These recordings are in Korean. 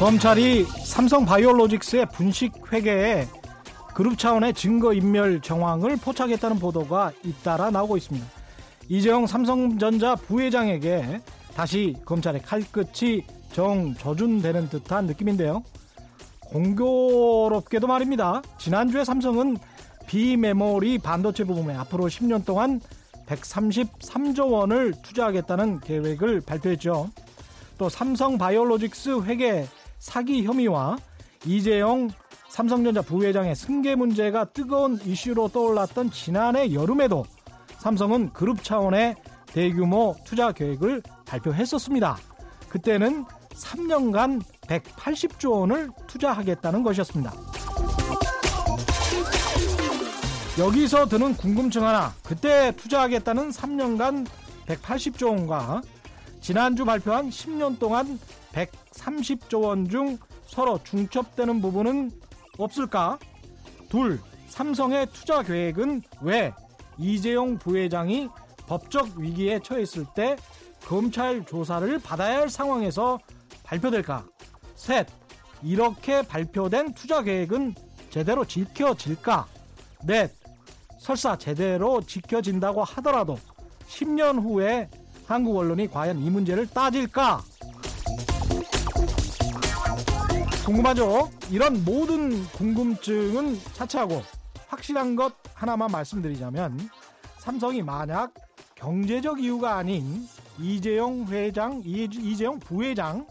검찰이 삼성 바이오로직스의 분식 회계에 그룹 차원의 증거 인멸 정황을 포착했다는 보도가 잇따라 나오고 있습니다. 이재용 삼성전자 부회장에게 다시 검찰의 칼끝이 정저준되는 듯한 느낌인데요. 공교롭게도 말입니다. 지난주에 삼성은 비메모리 반도체 부분에 앞으로 10년 동안 133조 원을 투자하겠다는 계획을 발표했죠. 또 삼성 바이오로직스 회계 사기 혐의와 이재용 삼성전자 부회장의 승계 문제가 뜨거운 이슈로 떠올랐던 지난해 여름에도 삼성은 그룹 차원의 대규모 투자 계획을 발표했었습니다. 그때는 3년간 180조 원을 투자하겠다는 것이었습니다. 여기서 드는 궁금증 하나. 그때 투자하겠다는 3년간 180조 원과 지난주 발표한 10년 동안 130조 원 중 서로 중첩되는 부분은 없을까? 둘, 삼성의 투자 계획은 왜 이재용 부회장이 법적 위기에 처했을 때 검찰 조사를 받아야 할 상황에서 발표될까? 셋, 이렇게 발표된 투자 계획은 제대로 지켜질까? 넷, 설사 제대로 지켜진다고 하더라도 10년 후에 한국 언론이 과연 이 문제를 따질까? 궁금하죠? 이런 모든 궁금증은 차치하고 확실한 것 하나만 말씀드리자면 삼성이 만약 경제적 이유가 아닌 이재용 회장, 이재용 부회장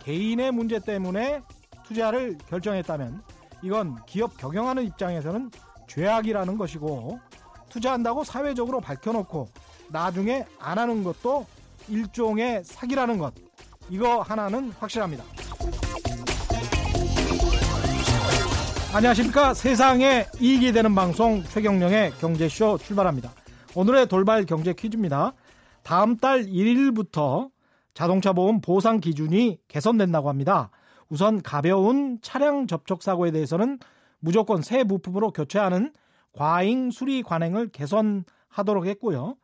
개인의 문제 때문에 투자를 결정했다면 이건 기업 경영하는 입장에서는 죄악이라는 것이고 투자한다고 사회적으로 밝혀놓고 나중에 안 하는 것도 일종의 사기라는 것. 이거 하나는 확실합니다. 안녕하십니까. 세상에 이익이 되는 방송 최경령의 경제쇼 출발합니다. 오늘의 돌발 경제 퀴즈입니다. 다음 달 1일부터 자동차 보험 보상 기준이 개선된다고 합니다. 우선 가벼운 차량 접촉 사고에 대해서는 무조건 새 부품으로 교체하는 과잉 수리 관행을 개선하도록 했고요.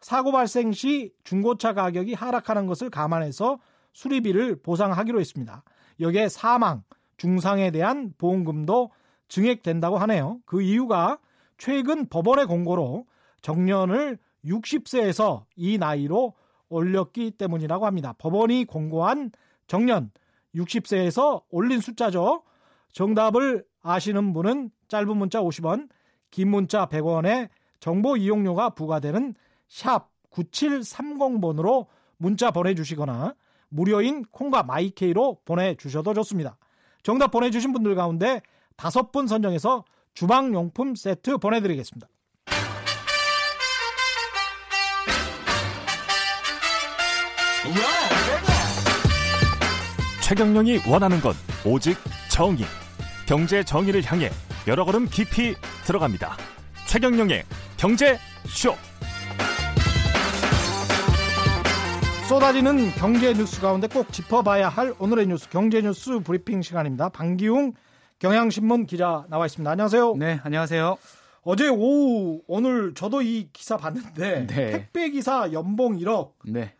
사고 발생 시 중고차 가격이 하락하는 것을 감안해서 수리비를 보상하기로 했습니다. 여기에 사망, 중상에 대한 보험금도 증액된다고 하네요. 그 이유가 최근 법원의 공고로 정년을 60세에서 이 나이로 올렸기 때문이라고 합니다. 법원이 공고한 정년 60세에서 올린 숫자죠. 정답을 아시는 분은 짧은 문자 50원, 긴 문자 100원에 정보 이용료가 부과되는 샵 9730번으로 문자 보내주시거나 무료인 콩과 마이케이로 보내주셔도 좋습니다. 정답 보내주신 분들 가운데 다섯 분 선정해서 주방용품 세트 보내드리겠습니다. 최경령이 원하는 건 오직 정의. 경제 정의를 향해 여러 걸음 깊이 들어갑니다. 최경령의 경제 쇼. 쏟아지는 경제 뉴스 가운데 꼭 짚어봐야 할 오늘의 뉴스 경제 뉴스 브리핑 시간입니다. 방기웅 경향신문 기자 나와 있습니다. 안녕하세요. 네, 안녕하세요. 어제 오후 오늘 저도 이 기사 봤는데 네. 택배 기사 연봉 1억. 네.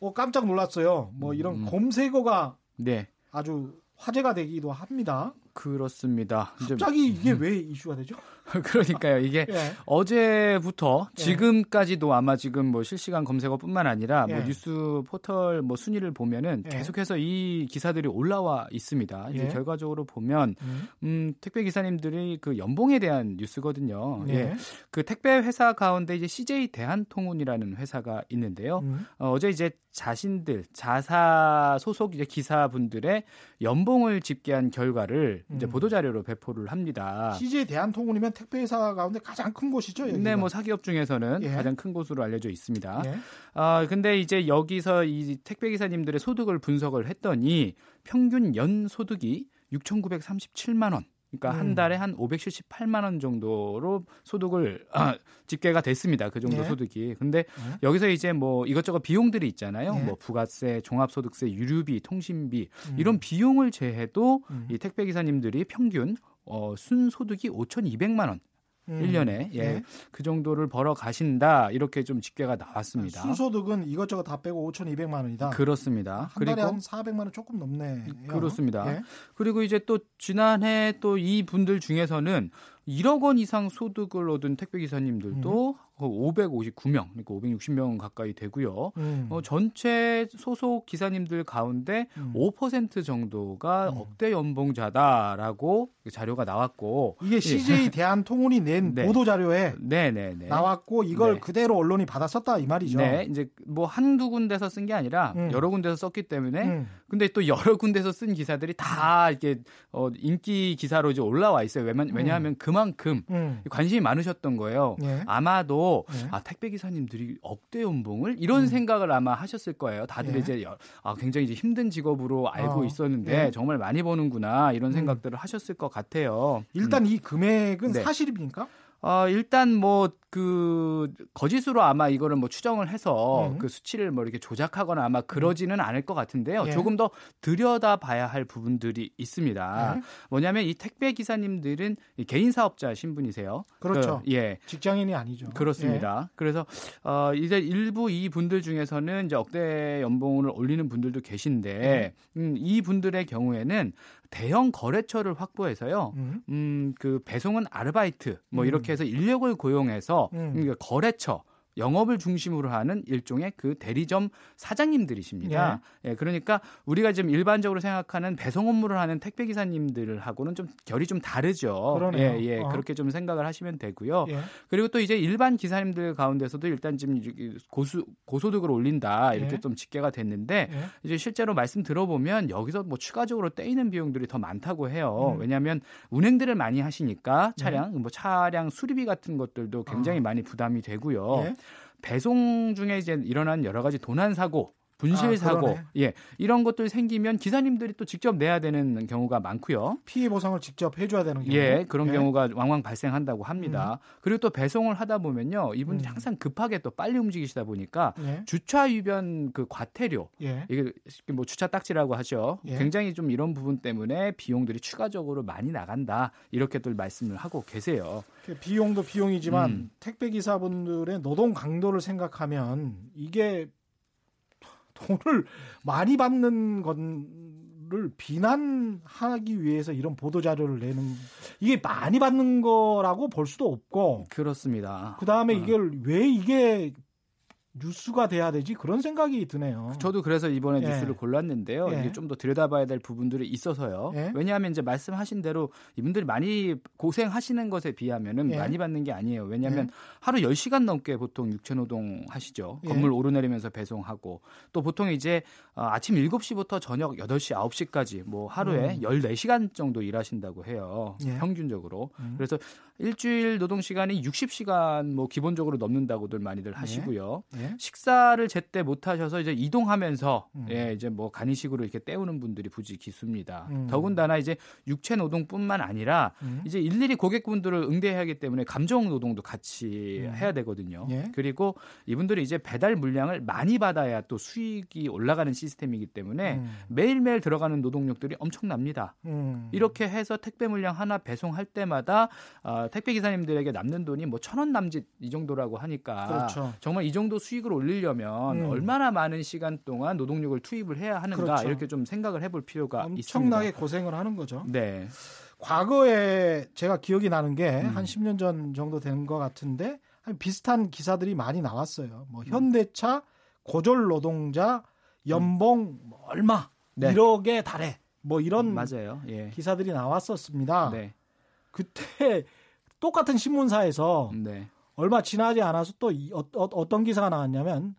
어 깜짝 놀랐어요. 뭐 이런 음. 검색어가 네. 아주 화제가 되기도 합니다. 그렇습니다. 갑자기 이게 왜 이슈가 되죠? 그러니까요. 이게 예. 어제부터 예. 지금까지도 아마 지금 뭐 실시간 검색어뿐만 아니라 뭐 예. 뭐 뉴스 포털 뭐 순위를 보면은 예. 계속해서 이 기사들이 올라와 있습니다. 이제 예. 결과적으로 보면 음. 음, 택배 기사님들이 그 연봉에 대한 뉴스거든요. 예. 그 택배 회사 가운데 이제 CJ 대한통운이라는 회사가 있는데요. 음. 어, 어제 이제 자신들 자사 소속 이제 기사분들의 연봉을 집계한 결과를 음. 이제 보도 자료로 배포를 합니다. CJ 대한통운이면 택배회사 가운데 가장 큰 곳이죠. 여기가. 네, 뭐 사기업 중에서는 예. 가장 큰 곳으로 알려져 있습니다. 예. 아 근데 이제 여기서 이 택배 기사님들의 소득을 분석을 했더니 평균 연 소득이 6,937만 원. 그러니까 음. 한 달에 한 578만 원 정도로 소득을 아, 집계가 됐습니다. 그 정도 네. 소득이. 근데 네. 여기서 이제 뭐 이것저것 비용들이 있잖아요. 네. 뭐 부가세, 종합소득세, 유류비, 통신비 음. 이런 비용을 제해도 음. 이 택배 기사님들이 평균 어, 순소득이 5,200만 원 음. 1년에 예. 네. 그 정도를 벌어 가신다. 이렇게 좀 집계가 나왔습니다. 순소득은 이것저것 다 빼고 5,200만 원이다. 그렇습니다. 한 달에 한 400만 원 조금 넘네. 그렇습니다. 예. 그리고 이제 또 지난해 또 이 분들 중에서는 1억 원 이상 소득을 얻은 택배 기사님들도 음. 559명, 그러니까 560명 가까이 되고요. 음. 어, 전체 소속 기사님들 가운데 음. 5% 정도가 음. 억대 연봉자다라고 자료가 나왔고 이게 CJ 예. 대한통운이 낸 네. 보도 자료에 네, 네, 네. 나왔고 이걸 네. 그대로 언론이 받았었다 이 말이죠. 네, 이제 뭐 한두 군데서 쓴 게 아니라 음. 여러 군데서 썼기 때문에 음. 근데 또 여러 군데서 쓴 기사들이 다 이렇게 어, 인기 기사로 이제 올라와 있어요. 왜냐하면 그만큼 관심이 많으셨던 거예요. 예. 아마도 네. 아 택배 기사님들이 억대 연봉을 이런 음. 생각을 아마 하셨을 거예요. 다들 네. 이제 아 굉장히 이제 힘든 직업으로 알고 어. 있었는데 네. 정말 많이 버는구나 이런 음. 생각들을 음. 하셨을 것 같아요. 일단 음. 이 금액은 네. 사실입니까? 어, 일단 뭐, 그, 거짓으로 아마 이거를 뭐 추정을 해서 음. 그 수치를 뭐 이렇게 조작하거나 아마 그러지는 않을 것 같은데요. 예. 조금 더 들여다 봐야 할 부분들이 있습니다. 예. 뭐냐면 이 택배 기사님들은 개인 사업자 신분이세요. 그렇죠. 그, 예. 직장인이 아니죠. 그렇습니다. 예. 그래서, 어, 이제 일부 이 분들 중에서는 이제 억대 연봉을 올리는 분들도 계신데, 예. 음, 이 분들의 경우에는 대형 거래처를 확보해서요. 음, 음그 배송은 아르바이트 뭐 음. 이렇게 해서 인력을 고용해서 음. 그러니까 거래처 영업을 중심으로 하는 일종의 그 대리점 사장님들이십니다. 예. 예. 그러니까 우리가 지금 일반적으로 생각하는 배송 업무를 하는 택배 기사님들하고는 좀 결이 좀 다르죠. 그러네요. 예, 예. 어. 그렇게 좀 생각을 하시면 되고요. 예. 그리고 또 이제 일반 기사님들 가운데서도 일단 지금 고수 고소득을 올린다 이렇게 예. 좀 집계가 됐는데 예. 이제 실제로 말씀 들어보면 여기서 뭐 추가적으로 떼이는 비용들이 더 많다고 해요. 음. 왜냐하면 운행들을 많이 하시니까 차량 뭐 차량 수리비 같은 것들도 굉장히 어. 많이 부담이 되고요. 예. 배송 중에 이제 일어난 여러 가지 도난 사고 분실 아, 사고 예 이런 것들 생기면 기사님들이 또 직접 내야 되는 경우가 많고요. 피해 보상을 직접 해줘야 되는 경우. 예 그런 예. 경우가 왕왕 발생한다고 합니다. 음. 그리고 또 배송을 하다 보면요 이분들이 음. 항상 급하게 또 빨리 움직이시다 보니까 예. 주차 유변 그 과태료 예. 이게 뭐 주차 딱지라고 하죠. 예. 굉장히 좀 이런 부분 때문에 비용들이 추가적으로 많이 나간다 이렇게들 말씀을 하고 계세요. 비용도 비용이지만 음. 택배 기사분들의 노동 강도를 생각하면 이게 돈을 많이 받는 건를 비난하기 위해서 이런 보도 자료를 내는 이게 많이 받는 거라고 볼 수도 없고 그렇습니다. 그 다음에 어. 이걸 왜 이게 뉴스가 돼야 되지 그런 생각이 드네요. 저도 그래서 이번에 예. 뉴스를 골랐는데요. 예. 이게 좀 더 들여다봐야 될 부분들이 있어서요. 예. 왜냐하면 이제 말씀하신 대로 이분들이 많이 고생하시는 것에 비하면은 예. 많이 받는 게 아니에요. 왜냐하면 예. 하루 10시간 넘게 보통 육체 노동 하시죠. 예. 건물 오르내리면서 배송하고 또 보통 이제 어, 아침 7시부터 저녁 8시, 9시까지 뭐 하루에 음. 14시간 정도 일하신다고 해요. 평균적으로. 음. 그래서 일주일 노동 시간이 60시간 뭐 기본적으로 넘는다고들 많이들 하시고요. 예? 식사를 제때 못 하셔서 이제 이동하면서 음. 예, 이제 뭐 간이식으로 이렇게 때우는 분들이 부지 기수입니다. 음. 더군다나 이제 육체 노동뿐만 아니라 음. 이제 일일이 고객분들을 응대해야 하기 때문에 감정 노동도 같이 음. 해야 되거든요. 예? 그리고 이분들이 이제 배달 물량을 많이 받아야 또 수익이 올라가는 시스템이기 때문에 음. 매일매일 들어가는 노동력들이 엄청납니다. 음. 이렇게 해서 택배 물량 하나 배송할 때마다 어, 택배 기사님들에게 남는 돈이 뭐 천 원 남짓 이 정도라고 하니까 그렇죠. 정말 이 정도 수 익을 올리려면 음. 얼마나 많은 시간 동안 노동력을 투입을 해야 하는가 그렇죠. 이렇게 좀 생각을 해볼 필요가 엄청나게 있습니다. 엄청나게 고생을 하는 거죠. 네. 과거에 제가 기억이 나는 게한 음. 10년 전 정도 된 것 같은데 비슷한 기사들이 많이 나왔어요. 뭐 음. 현대차 고졸 노동자 연봉 음. 얼마 네. 1억에 달해 뭐 이런 맞아요. 예. 기사들이 나왔었습니다. 네. 그때 똑같은 신문사에서 네. 얼마 지나지 않아서 또 어, 어 떤 기사가 나왔냐면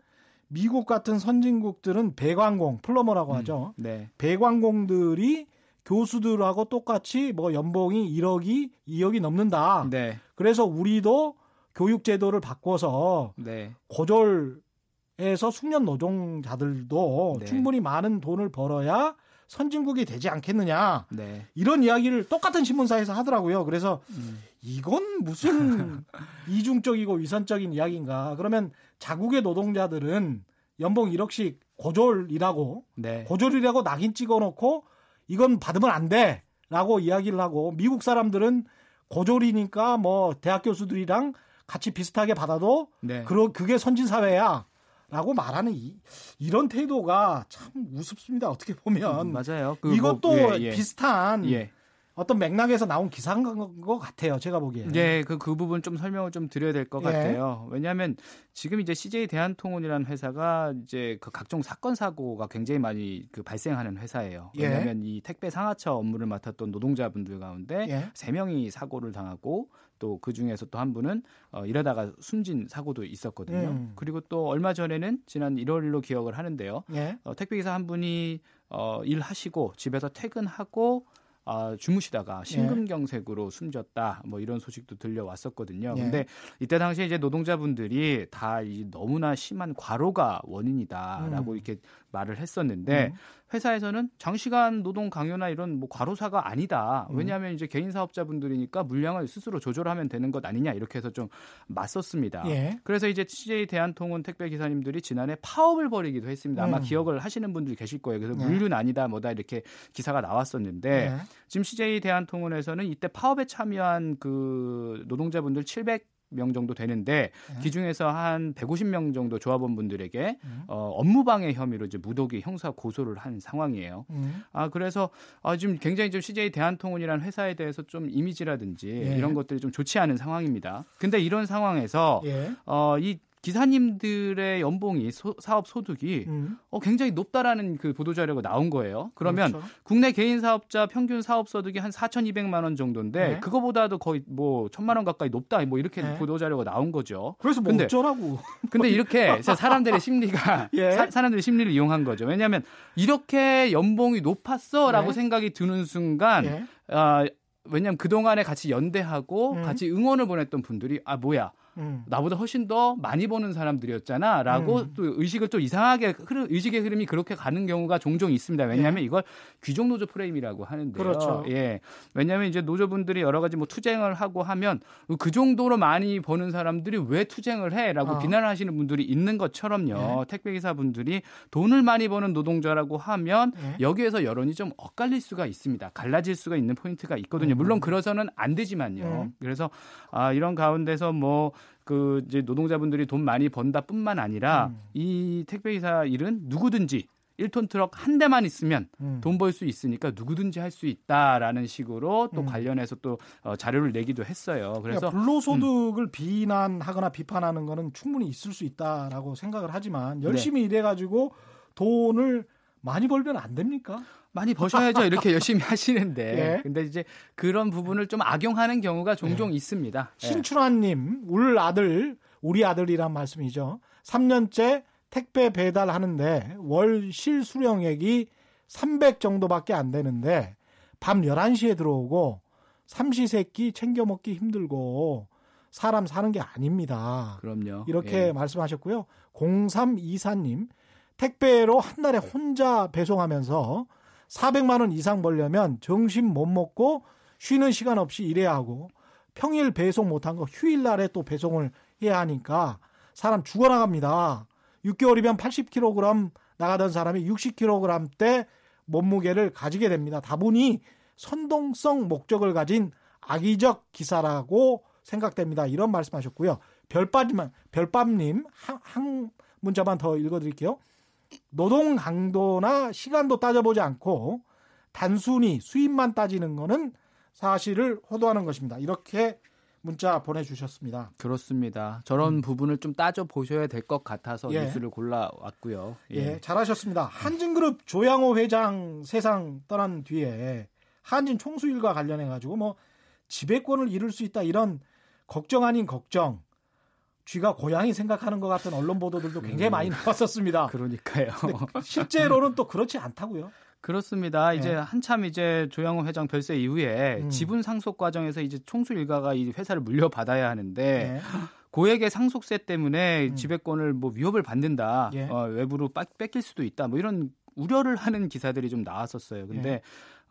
미국 같은 선진국들은 배관공 플러머라고 음, 하죠. 음, 네. 배관공들이 교수들하고 똑같이 뭐 연봉이 1억이 2억이 넘는다. 네. 그래서 우리도 교육 제도를 바꿔서 네. 고졸에서 숙련 노동자들도 네. 충분히 많은 돈을 벌어야 선진국이 되지 않겠느냐. 네. 이런 이야기를 똑같은 신문사에서 하더라고요. 그래서 음. 이건 무슨 이중적이고 위선적인 이야기인가. 그러면 자국의 노동자들은 연봉 1억씩 고졸이라고 네. 고졸이라고 낙인 찍어 놓고 이건 받으면 안 돼. 라고 이야기를 하고 미국 사람들은 고졸이니까 뭐 대학 교수들이랑 같이 비슷하게 받아도 네. 그러, 그게 선진 사회야. 라고 말하는 이, 이런 태도가 참 우습습니다. 어떻게 보면. 음, 맞아요. 그 이것도 뭐, 예, 예. 비슷한 예. 어떤 맥락에서 나온 기사인 것 같아요. 제가 보기에. 네, 그, 그 부분 좀 설명을 좀 드려야 될것 예. 같아요. 왜냐하면 지금 이제 CJ 대한통운이라는 회사가 이제 그 각종 사건 사고가 굉장히 많이 그 발생하는 회사예요. 예. 왜냐하면 이 택배 상하차 업무를 맡았던 노동자분들 가운데 예. 세 명이 사고를 당하고 또그 중에서 또 한 분은 어, 이러다가 숨진 사고도 있었거든요. 음. 그리고 또 얼마 전에는 지난 1월로 기억을 하는데요. 예. 어, 택배기사 한 분이 어, 일하시고 집에서 퇴근하고 아, 주무시다가 심근경색으로 예. 숨졌다. 뭐 이런 소식도 들려왔었거든요. 예. 근데 이때 당시에 이제 노동자분들이 다 이 너무나 심한 과로가 원인이다라고 음. 이렇게 말을 했었는데 음. 회사에서는 장시간 노동 강요나 이런 뭐 과로사가 아니다. 음. 왜냐하면 이제 개인 사업자분들이니까 물량을 스스로 조절하면 되는 것 아니냐 이렇게 해서 좀 맞섰습니다. 예. 그래서 이제 CJ 대한통운 택배 기사님들이 지난해 파업을 벌이기도 했습니다. 아마 음. 기억을 하시는 분들 계실 거예요. 그래서 예. 물류는 아니다 뭐다 이렇게 기사가 나왔었는데 예. 지금 CJ 대한통운에서는 이때 파업에 참여한 그 노동자분들 700 명 정도 되는데 네. 기 중에서 한 150명 정도 조합원분들에게 음. 어, 업무방해 혐의로 이제 무더기 형사 고소를 한 상황이에요. 음. 아 그래서 아, 지금 굉장히 좀 CJ 대한통운이라는 회사에 대해서 좀 이미지라든지 예. 이런 것들이 좀 좋지 않은 상황입니다. 근데 이런 상황에서 예. 어, 이 기사님들의 연봉이 소, 사업 소득이 음. 어, 굉장히 높다라는 그 보도 자료가 나온 거예요. 그러면 그렇죠. 국내 개인 사업자 평균 사업 소득이 한 4,200만 원 정도인데 네. 그거보다도 거의 뭐 천만 원 가까이 높다 뭐 이렇게 네. 보도 자료가 나온 거죠. 그래서 뭐 근데, 어쩌라고. 근데 이렇게 사람들의 심리가 예. 사, 람들의 심리를 이용한 거죠. 왜냐하면 이렇게 연봉이 높았어라고 네. 생각이 드는 순간 예. 아, 왜냐하면 그동안에 같이 연대하고 음. 같이 응원을 보냈던 분들이 아 뭐야 음. 나보다 훨씬 더 많이 버는 사람들이었잖아라고 음. 또 의식을 또 이상하게 흐르, 의식의 흐름이 그렇게 가는 경우가 종종 있습니다. 왜냐하면 예. 이걸 귀족 노조 프레임이라고 하는데요. 그렇죠. 예. 왜냐하면 이제 노조분들이 여러 가지 뭐 투쟁을 하고 하면 그 정도로 많이 버는 사람들이 왜 투쟁을 해라고 어. 비난하시는 분들이 있는 것처럼요. 예. 택배 기사분들이 돈을 많이 버는 노동자라고 하면 예. 여기에서 여론이 좀 엇갈릴 수가 있습니다. 갈라질 수가 있는 포인트가 있거든요. 음. 물론 그러서는 안 되지만요. 음. 그래서 아 이런 가운데서 뭐 그 이제 노동자분들이 돈 많이 번다뿐만 아니라 음. 이 택배 기사 일은 누구든지 1톤 트럭 한 대만 있으면 음. 돈벌 수 있으니까 누구든지 할 수 있다라는 식으로 또 음. 관련해서 또 어, 자료를 내기도 했어요. 그래서 그러니까 불로소득을 음. 비난하거나 비판하는 거는 충분히 있을 수 있다라고 생각을 하지만 열심히 네. 일해 가지고 돈을 많이 벌면 안 됩니까? 많이 버셔야죠. 이렇게 열심히 하시는데. 예. 근데 이제 그런 부분을 좀 악용하는 경우가 종종 예. 있습니다. 예. 신춘환님, 울 아들, 우리 아들이란 말씀이죠. 3년째 택배 배달하는데 월 실수령액이 300 정도밖에 안 되는데 밤 11시에 들어오고 삼시세끼 챙겨 먹기 힘들고 사람 사는 게 아닙니다. 그럼요. 이렇게 예. 말씀하셨고요. 0324님, 택배로 한 달에 혼자 배송하면서 400만 원 이상 벌려면 점심 못 먹고 쉬는 시간 없이 일해야 하고 평일 배송 못한 거 휴일 날에 또 배송을 해야 하니까 사람 죽어나갑니다. 6개월이면 80kg 나가던 사람이 60kg 대 몸무게를 가지게 됩니다. 다분히 선동성 목적을 가진 악의적 기사라고 생각됩니다. 이런 말씀하셨고요. 별밤님 한, 한 문자만 더 읽어드릴게요. 노동 강도나 시간도 따져보지 않고 단순히 수입만 따지는 거는 사실을 호도하는 것입니다. 이렇게 문자 보내주셨습니다. 그렇습니다. 저런 음. 부분을 좀 따져 보셔야 될 것 같아서 예. 뉴스를 골라왔고요. 예. 예, 잘하셨습니다. 한진그룹 조양호 회장 세상 떠난 뒤에 한진 총수일과 관련해 가지고 뭐 지배권을 이룰 수 있다 이런 걱정 아닌 걱정 쥐가 고양이 생각하는 것 같은 언론 보도들도 굉장히 많이 나왔었습니다. 그러니까요. 실제로는 또 그렇지 않다고요. 그렇습니다. 이제 네. 한참 이제 조영호 회장 별세 이후에 음. 지분 상속 과정에서 이제 총수 일가가 이 회사를 물려받아야 하는데 네. 고액의 상속세 때문에 음. 지배권을 뭐 위협을 받는다, 예. 어, 외부로 뺏길 수도 있다, 뭐 이런 우려를 하는 기사들이 좀 나왔었어요. 근데 네.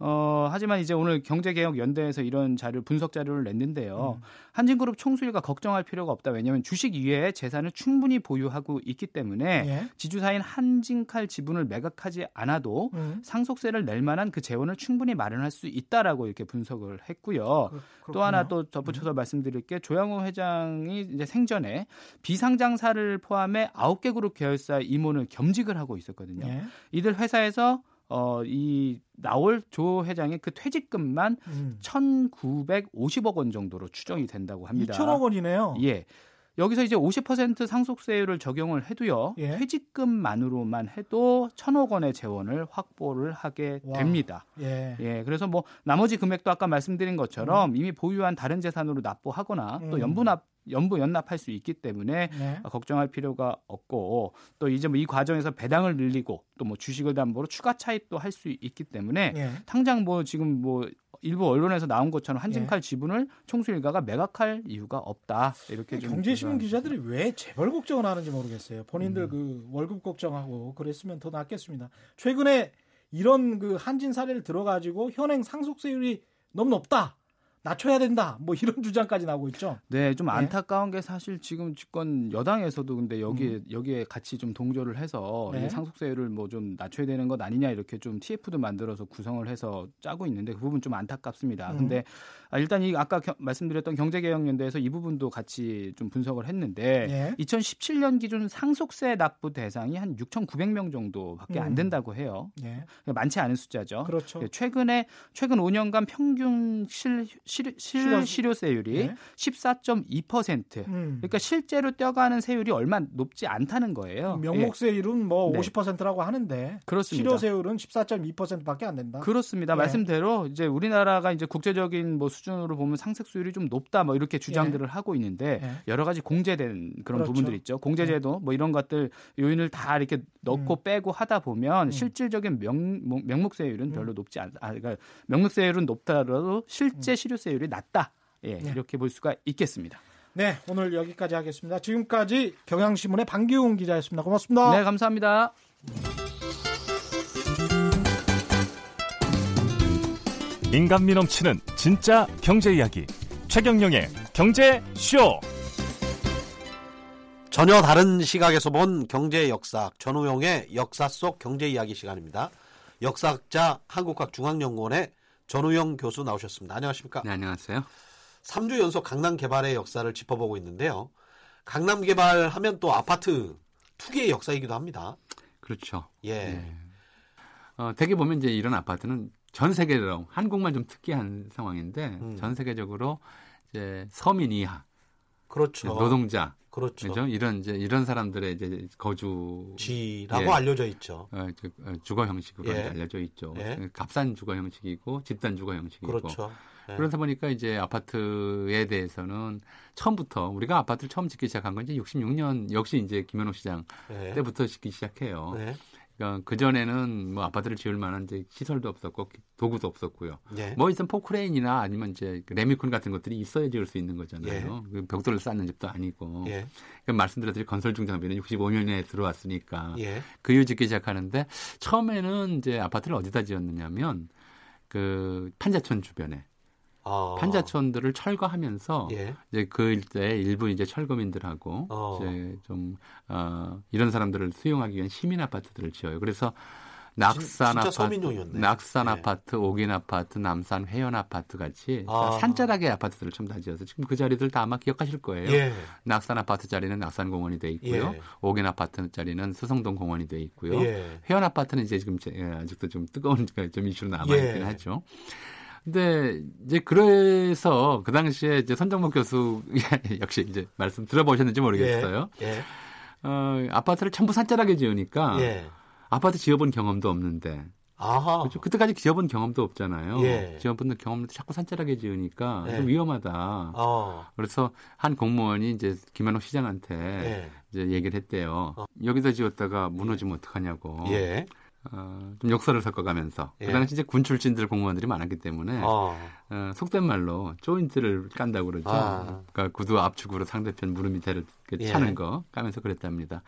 어, 하지만 이제 오늘 경제개혁연대에서 이런 자료 분석 자료를 냈는데요. 음. 한진그룹 총수일가 걱정할 필요가 없다. 왜냐하면 주식 이외에 재산을 충분히 보유하고 있기 때문에 예. 지주사인 한진칼 지분을 매각하지 않아도 음. 상속세를 낼 만한 그 재원을 충분히 마련할 수 있다라고 이렇게 분석을 했고요. 그, 또 하나 또 덧붙여서 음. 말씀드릴 게 조양호 회장이 이제 생전에 비상장사를 포함해 9개 그룹 계열사 임원을 겸직을 하고 있었거든요. 예. 이들 회사에서 어, 이 나올 조 회장의 그 퇴직금만 음. 1,950억 원 정도로 추정이 된다고 합니다. 2천억 원이네요. 예. 여기서 이제 50% 상속세율을 적용을 해도요. 예. 퇴직금만으로만 해도 1,000억 원의 재원을 확보를 하게 와. 됩니다. 예. 예. 그래서 뭐 나머지 금액도 아까 말씀드린 것처럼 음. 이미 보유한 다른 재산으로 납부하거나 음. 또 연부납 연부 연납할 수 있기 때문에 네. 걱정할 필요가 없고 또 이제 뭐 이 과정에서 배당을 늘리고 또 뭐 주식을 담보로 추가 차입도 할 수 있기 때문에 네. 당장 뭐 지금 뭐 일부 언론에서 나온 것처럼 한진칼 예. 지분을 총수 일가가 매각할 이유가 없다 이렇게 좀 경제신문 기자들이 왜 재벌 걱정을 하는지 모르겠어요. 본인들 음. 그 월급 걱정하고 그랬으면 더 낫겠습니다. 최근에 이런 그 한진 사례를 들어가지고 현행 상속세율이 너무 높다. 낮춰야 된다. 뭐 이런 주장까지 나오고 있죠. 네, 좀 예. 안타까운 게 사실 지금 집권 여당에서도 근데 여기에 음. 여기에 같이 좀 동조를 해서 네. 상속세율을 뭐 좀 낮춰야 되는 것 아니냐 이렇게 좀 TF도 만들어서 구성을 해서 짜고 있는데 그 부분 좀 안타깝습니다. 음. 근데 아, 일단 이 아까 겨, 말씀드렸던 경제개혁연대에서 이 부분도 같이 좀 분석을 했는데 예. 2017년 기준 상속세 납부 대상이 한 6,900명 정도밖에 음. 안 된다고 해요. 예. 그러니까 많지 않은 숫자죠. 그렇죠. 예, 최근에 최근 5년간 평균 실, 실, 실 실효세율이 예. 14.2%. 음. 그러니까 실제로 떼어가는 세율이 얼마 높지 않다는 거예요. 명목세율은 뭐 네. 50%라고 하는데 그렇습니다. 실효세율은 14.2%밖에 안 된다. 그렇습니다. 예. 말씀대로 이제 우리나라가 이제 국제적인 뭐 수준으로 보면 상속 수율이 좀 높다 뭐 이렇게 주장들을 예. 하고 있는데 예. 여러 가지 공제된 그런 그렇죠. 부분들 있죠. 공제제도 예. 뭐 이런 것들 요인을 다 이렇게 넣고 음. 빼고 하다 보면 음. 실질적인 명, 명목세율은 음. 별로 높지 않다. 아, 그러니까 명목세율은 높다라도 실제 음. 실효 세율이 낮다. 예, 네. 이렇게 볼 수가 있겠습니다. 네, 오늘 여기까지 하겠습니다. 지금까지 경향신문의 방기훈 기자였습니다. 고맙습니다. 네, 감사합니다. 인간미 넘치는 진짜 경제 이야기 최경영의 경제 쇼. 전혀 다른 시각에서 본 경제 역사 전우용의 역사 속 경제 이야기 시간입니다. 역사학자 한국학중앙연구원의 전우용 교수 나오셨습니다. 안녕하십니까? 네, 안녕하세요. 3주 연속 강남 개발의 역사를 짚어보고 있는데요. 강남 개발 하면 또 아파트 투기의 역사이기도 합니다. 그렇죠. 예. 네. 어, 대개 보면 이제 이런 아파트는 전 세계로 한국만 좀 특이한 상황인데 음. 전 세계적으로 이제 서민 이하 그렇죠. 노동자 그렇죠. 그죠? 이런 이제 이런 사람들의 이제 거주지라고 예. 알려져 있죠. 어, 어 주거 형식으로 예. 알려져 있죠. 예. 값싼 주거 형식이고 집단 주거 형식이고. 그렇죠. 예. 그러다 보니까 이제 아파트에 대해서는 처음부터 우리가 아파트를 처음 짓기 시작한 건 이제 66년 역시 이제 김현옥 시장 예. 때부터 짓기 시작해요. 네. 그러니까 그 전에는 뭐 아파트를 지을 만한 이제 시설도 없었고 도구도 없었고요. 예. 뭐 있으면 포크레인이나 아니면 이제 그 레미콘 같은 것들이 있어야 지을 수 있는 거잖아요. 예. 그 벽돌을 쌓는 집도 아니고. 예. 그러니까 말씀드렸듯이 건설 중장비는 65년에 들어왔으니까 예. 그 이후 짓기 시작하는데 처음에는 이제 아파트를 어디다 지었느냐면 그 판자촌 주변에 어. 판자촌들을 철거하면서 예. 이제 그 일대 일부 이제 철거민들하고 어. 이제 좀 어, 이런 사람들을 수용하기 위한 시민 아파트들을 지어요. 그래서 낙산 아파트. 낙산 네. 아파트, 옥인 아파트, 남산 회원 아파트 같이 아. 산자락의 아파트들을 좀 다 지어서 지금 그 자리들 다 아마 기억하실 거예요. 예. 낙산 아파트 자리는 낙산 공원이 돼 있고요. 예. 옥인 아파트 자리는 수성동 공원이 돼 있고요. 예. 회원 아파트는 이제 지금 아직도 좀 뜨거운 좀 이슈로 남아 있긴 예. 하죠. 근데 이제 그래서 그 당시에 이제 선정목 교수 역시 이제 말씀 들어보셨는지 모르겠어요. 예, 예. 어, 아파트를 전부 산자락에 지으니까 예. 아파트 지어본 경험도 없는데. 아하. 그렇죠? 그때까지 지어본 경험도 없잖아요. 예. 지어본 경험도 자꾸 산자락에 지으니까 좀 위험하다. 어. 그래서 한 공무원이 이제 김현옥 시장한테 예. 이제 얘기를 했대요. 어. 여기다 지었다가 무너지면 어떡하냐고. 예. 어, 좀 역사를 섞어가면서 예. 그 당시 이제 군 출신들 공무원들이 많았기 때문에 어. 어, 속된 말로 조인트를 깐다고 그러죠. 아. 그러니까 구두 압축으로 상대편 무릎 밑에를 차는 예. 거 까면서 그랬답니다.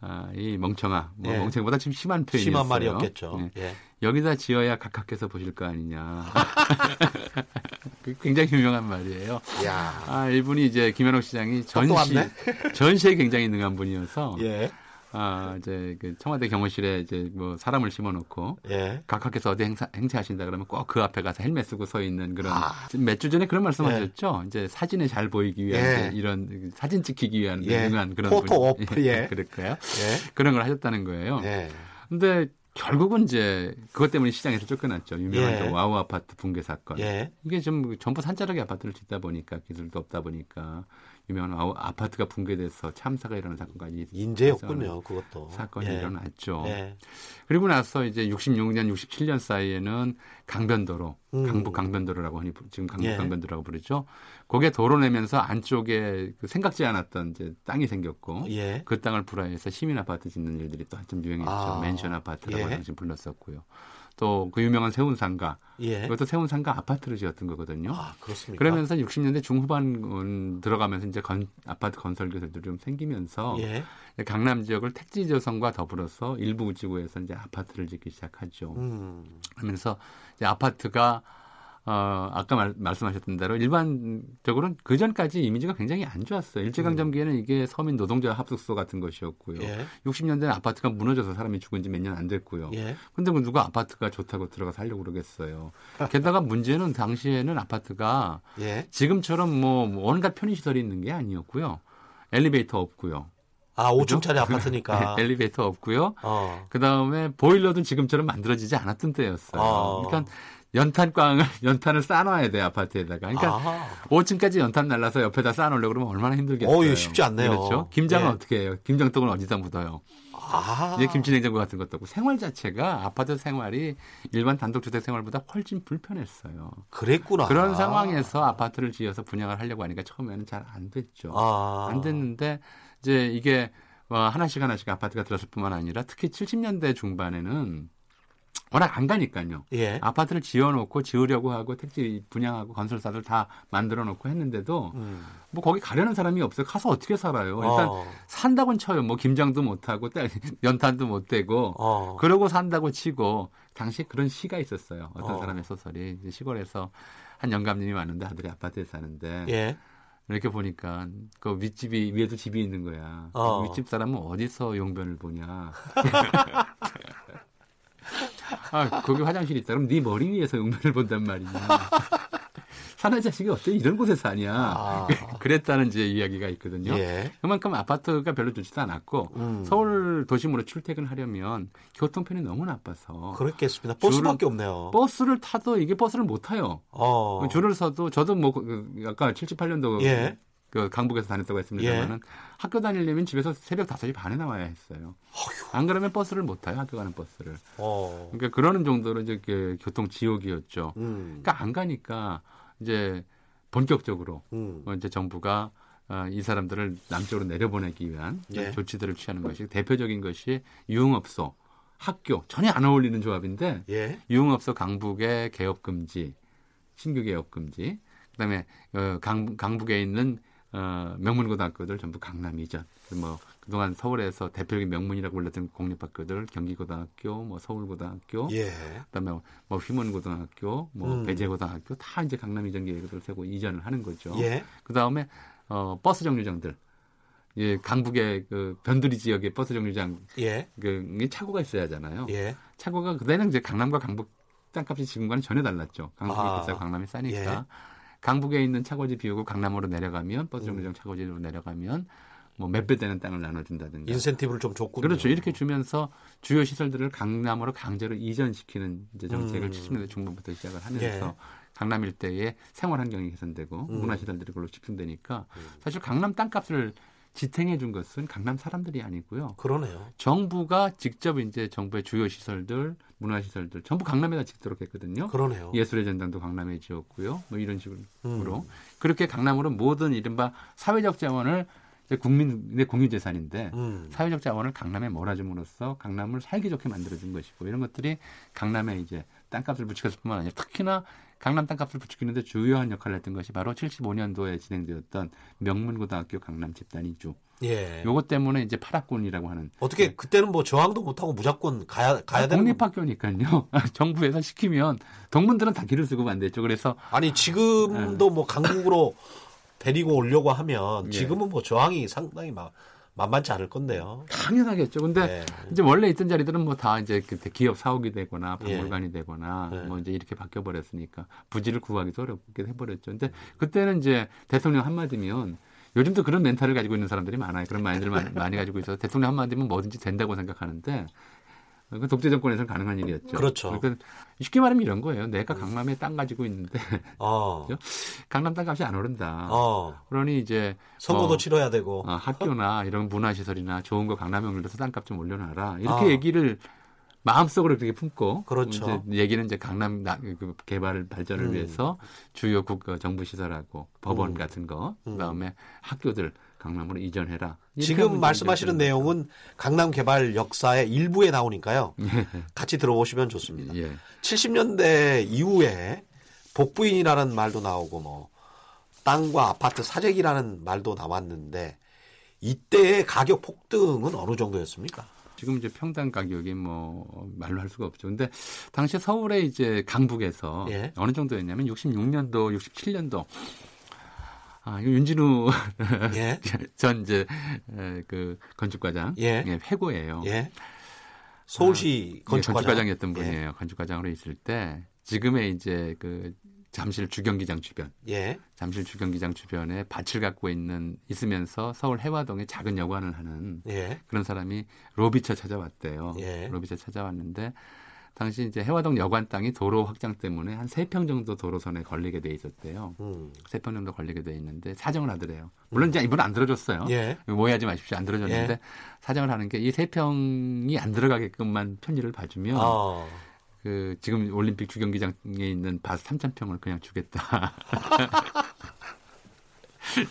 아, 이 멍청아, 뭐 예. 멍청보다 지금 심한 표현이었어요. 심한 말이었겠죠. 예. 예. 여기다 지어야 각각해서 보실 거 아니냐. 그 굉장히 유명한 말이에요. 야. 아, 이분이 이제 김현옥 시장이 전시 전시에 굉장히 능한 분이어서 예. 아, 이제 그 청와대 경호실에 이제 뭐 사람을 심어놓고 예. 각하께서 어디 행사, 행차하신다 그러면 꼭 그 앞에 가서 헬멧 쓰고 서 있는 그런 아. 몇 주 전에 그런 말씀하셨죠. 예. 이제 사진에 잘 보이기 위한 예. 이런 사진 찍히기 위한 예. 능한 그런 photo op 예. 그럴까요? 예. 그런 걸 하셨다는 거예요. 예. 근데 결국은 이제 그것 때문에 시장에서 쫓겨났죠. 유명한 예. 와우 아파트 붕괴 사건. 예. 이게 좀 전부 산자락의 아파트를 짓다 보니까 기술도 없다 보니까 유명한 아파트가 붕괴돼서 참사가 일어난 사건까지 인재였군요. 그것도 사건이 예. 일어났죠. 예. 그리고 나서 이제 66년, 67년 사이에는 강변도로, 음. 강북 강변도로라고 하니 지금 강북 예. 강변도라고 부르죠. 거기에 도로 내면서 안쪽에 그 생각지 않았던 이제 땅이 생겼고 예. 그 땅을 불화해서 시민 아파트 짓는 일들이 또 한참 유행했죠. 아. 맨션 아파트라고 예. 당시 불렀었고요. 또 그 유명한 세운상가. 예. 그것도 세운상가 아파트를 지었던 거거든요. 아, 그렇습니까? 그러면서 60년대 중후반 들어가면서 이제 건, 아파트 건설 기술들이 좀 생기면서 예. 강남 지역을 택지 조성과 더불어서 일부 지구에서 이제 아파트를 짓기 시작하죠. 음. 그러면서 이제 아파트가 어, 아까 말, 말씀하셨던 대로 일반적으로는 그 전까지 이미지가 굉장히 안 좋았어요. 일제강점기에는 이게 서민 노동자 합숙소 같은 것이었고요. 예. 60년대는 아파트가 무너져서 사람이 죽은 지 몇 년 안 됐고요. 예. 근데 뭐 누가 아파트가 좋다고 들어가 살려고 그러겠어요. 게다가 문제는 당시에는 아파트가 예. 지금처럼 뭐 온갖 편의시설이 있는 게 아니었고요. 엘리베이터 없고요. 아, 5층짜리 아파트니까. 엘리베이터 없고요. 어. 그 다음에 보일러도 지금처럼 만들어지지 않았던 때였어요. 어. 그러니까 연탄광을 연탄을 쌓아놔야 돼 아파트에다가. 그러니까 아하. 5층까지 연탄 날라서 옆에다 쌓아놓으려고 그러면 얼마나 힘들겠어요. 어, 이거 쉽지 않네요. 그렇죠. 김장은 예. 어떻게 해요? 김장떡은 어디다 묻어요? 아. 이제 김치냉장고 같은 것도 없고 생활 자체가 아파트 생활이 일반 단독주택 생활보다 훨씬 불편했어요. 그랬구나. 그런 상황에서 아파트를 지어서 분양을 하려고 하니까 처음에는 잘 안 됐죠. 아. 안 됐는데 이제 이게 뭐 하나씩 하나씩 아파트가 들었을 뿐만 아니라 특히 70년대 중반에는 워낙 안 가니까요. 예. 아파트를 지어놓고 지으려고 하고 택지 분양하고 건설사들 다 만들어놓고 했는데도 음. 뭐 거기 가려는 사람이 없어요. 가서 어떻게 살아요? 일단 어. 산다고는 쳐요. 뭐 김장도 못하고 연탄도 못 대고 어. 그러고 산다고 치고 당시에 그런 시가 있었어요. 어떤 어. 사람의 소설이 시골에서 한 영감님이 왔는데 아들이 아파트에 사는데 예. 이렇게 보니까 그 윗집이 위에도 집이 있는 거야. 어. 윗집 사람은 어디서 용변을 보냐. 아, 거기 화장실이 있다. 그럼 네 머리 위에서 용변을 본단 말이냐. 사내 자식이 어째 이런 곳에 사냐. 아. 그랬다는 이제 이야기가 있거든요. 예. 그만큼 아파트가 별로 좋지도 않았고 음. 서울 도심으로 출퇴근하려면 교통편이 너무 나빠서 그렇겠습니다. 버스밖에 없네요. 버스를 타도 이게 버스를 못 타요. 어. 줄을 서도 저도 뭐 그, 아까 78년도 예. 그 강북에서 다녔다고 했습니다만은 예. 학교 다니려면 집에서 새벽 5시 반에 나와야 했어요. 어휴. 안 그러면 버스를 못 타요. 학교 가는 버스를. 어. 그러니까 그러는 정도로 이제 그 교통 지옥이었죠. 음. 그러니까 안 가니까 이제 본격적으로 음. 어, 이제 정부가 어, 이 사람들을 남쪽으로 내려보내기 위한 예. 조치들을 취하는 것이 대표적인 것이 유흥업소, 학교 전혀 안 어울리는 조합인데 예. 유흥업소 강북의 개업 금지, 신규 개업 금지, 그다음에 어, 강, 강북에 있는 어, 명문고등학교들 전부 강남 이전. 뭐 그동안 서울에서 대표적인 명문이라고 불렸던 공립학교들 경기고등학교, 뭐 서울고등학교, 예. 그다음에 뭐 휘문고등학교, 뭐 음. 배재고등학교 다 이제 강남 이전 계획을 세고 이전을 하는 거죠. 예. 그다음에 어 버스 정류장들 예, 강북의 그 변두리 지역의 버스 정류장 예. 그 차고가 있어야 하잖아요. 예. 차고가 그때는 이제 강남과 강북 땅값이 지금과는 전혀 달랐죠. 강북이 아. 비싸고 강남이 싸니까. 예. 강북에 있는 차고지 비우고 강남으로 내려가면 버스 정류장 음. 차고지로 내려가면 뭐 몇 배 되는 땅을 나눠준다든가. 인센티브를 좀 줬군요. 그렇죠. 이렇게 주면서 주요 시설들을 강남으로 강제로 이전시키는 이제 정책을 음. 70년대 중반부터 시작을 하면서 예. 강남 일대의 생활 환경이 개선되고 음. 문화 시설들이 그걸로 집중되니까 음. 사실 강남 땅값을 지탱해 준 것은 강남 사람들이 아니고요. 그러네요. 정부가 직접 이제 정부의 주요 시설들, 문화 시설들 전부 강남에다 짓도록 했거든요. 그러네요. 예술의 전당도 강남에 지었고요. 뭐 이런 식으로 음. 그렇게 강남으로 모든 이른바 사회적 자원을 국민의 공유 재산인데 음. 사회적 자원을 강남에 몰아줌으로써 강남을 살기 좋게 만들어준 것이고 이런 것들이 강남에 이제 땅값을 부추겼을 뿐만 아니라 특히나 강남 땅값을 부추기는데 주요한 역할을 했던 것이 바로 75년도에 진행되었던 명문고등학교 강남 집단 이주 예. 요것 때문에 이제 파락군이라고 하는. 어떻게 그때는 뭐 저항도 못하고 무조건 가야 가야 아, 되는 공립학교니까요. 정부에서 시키면 동문들은 다 길을 쓰고 안 됐죠. 그래서 아니 지금도 네. 뭐 강국으로 데리고 오려고 하면 예. 지금은 뭐 저항이 상당히 막 만만치 않을 건데요. 당연하겠죠. 근데 네. 이제 원래 있던 자리들은 뭐 다 이제 그때 기업 사옥이 되거나 박물관이 예. 되거나 네. 뭐 이제 이렇게 바뀌어 버렸으니까 부지를 구하기도 어렵게 해버렸죠. 근데 그때는 이제 대통령 한마디면 요즘도 그런 멘탈을 가지고 있는 사람들이 많아요. 그런 마인드를 많이, 많이 가지고 있어서 대통령 한마디면 뭐든지 된다고 생각하는데 그 독재 정권에서는 가능한 일이었죠. 그렇죠. 그러니까 쉽게 말하면 이런 거예요. 내가 강남에 땅 가지고 있는데 어. 강남 땅값이 안 오른다. 어. 그러니 이제 선거도 어, 치러야 되고 어, 학교나 이런 문화시설이나 좋은 거 강남에 올려서 땅값 좀 올려놔라. 이렇게 어. 얘기를 마음속으로 그렇게 품고 그렇죠. 이제 얘기는 이제 강남 그 개발 발전을 음. 위해서 주요 국 어, 정부 시설하고 법원 음. 같은 거 음. 그다음에 학교들 강남으로 이전해라. 지금 말씀하시는 내용은 강남 개발 역사의 일부에 나오니까요. 예. 같이 들어보시면 좋습니다. 예. 70년대 이후에 복부인이라는 말도 나오고 뭐 땅과 아파트 사재기라는 말도 나왔는데 이때의 가격 폭등은 어느 정도였습니까? 지금 이제 평당 가격이 뭐 말로 할 수가 없죠. 근데 당시 서울의 이제 강북에서 예. 어느 정도였냐면 66년도, 67년도 아, 이거 윤진우 예. 전 이제 그 건축과장 예. 예 회고예요. 예. 서울시 아, 건축과장. 예. 분이에요. 건축과장으로 있을 때 지금의 이제 그 잠실 주경기장 주변, 예. 잠실 주경기장 주변에 밭을 갖고 있는 있으면서 서울 해화동에 작은 여관을 하는 예. 그런 사람이 로비처 찾아왔대요. 예. 로비처 찾아왔는데 당시 이제 해화동 여관 땅이 도로 확장 때문에 한 세 평 정도 도로선에 걸리게 돼 있었대요. 음. 세평 정도 걸리게 돼 있는데 사정을 하더래요. 물론 이제 이분은 안 들어줬어요. 예. 오해하지 마십시오. 안 들어줬는데 예. 사정을 하는 게 이 세 평이 안 들어가게끔만 편의를 봐주면 어. 그 지금 올림픽 주경기장에 있는 밭 3천 평을 그냥 주겠다.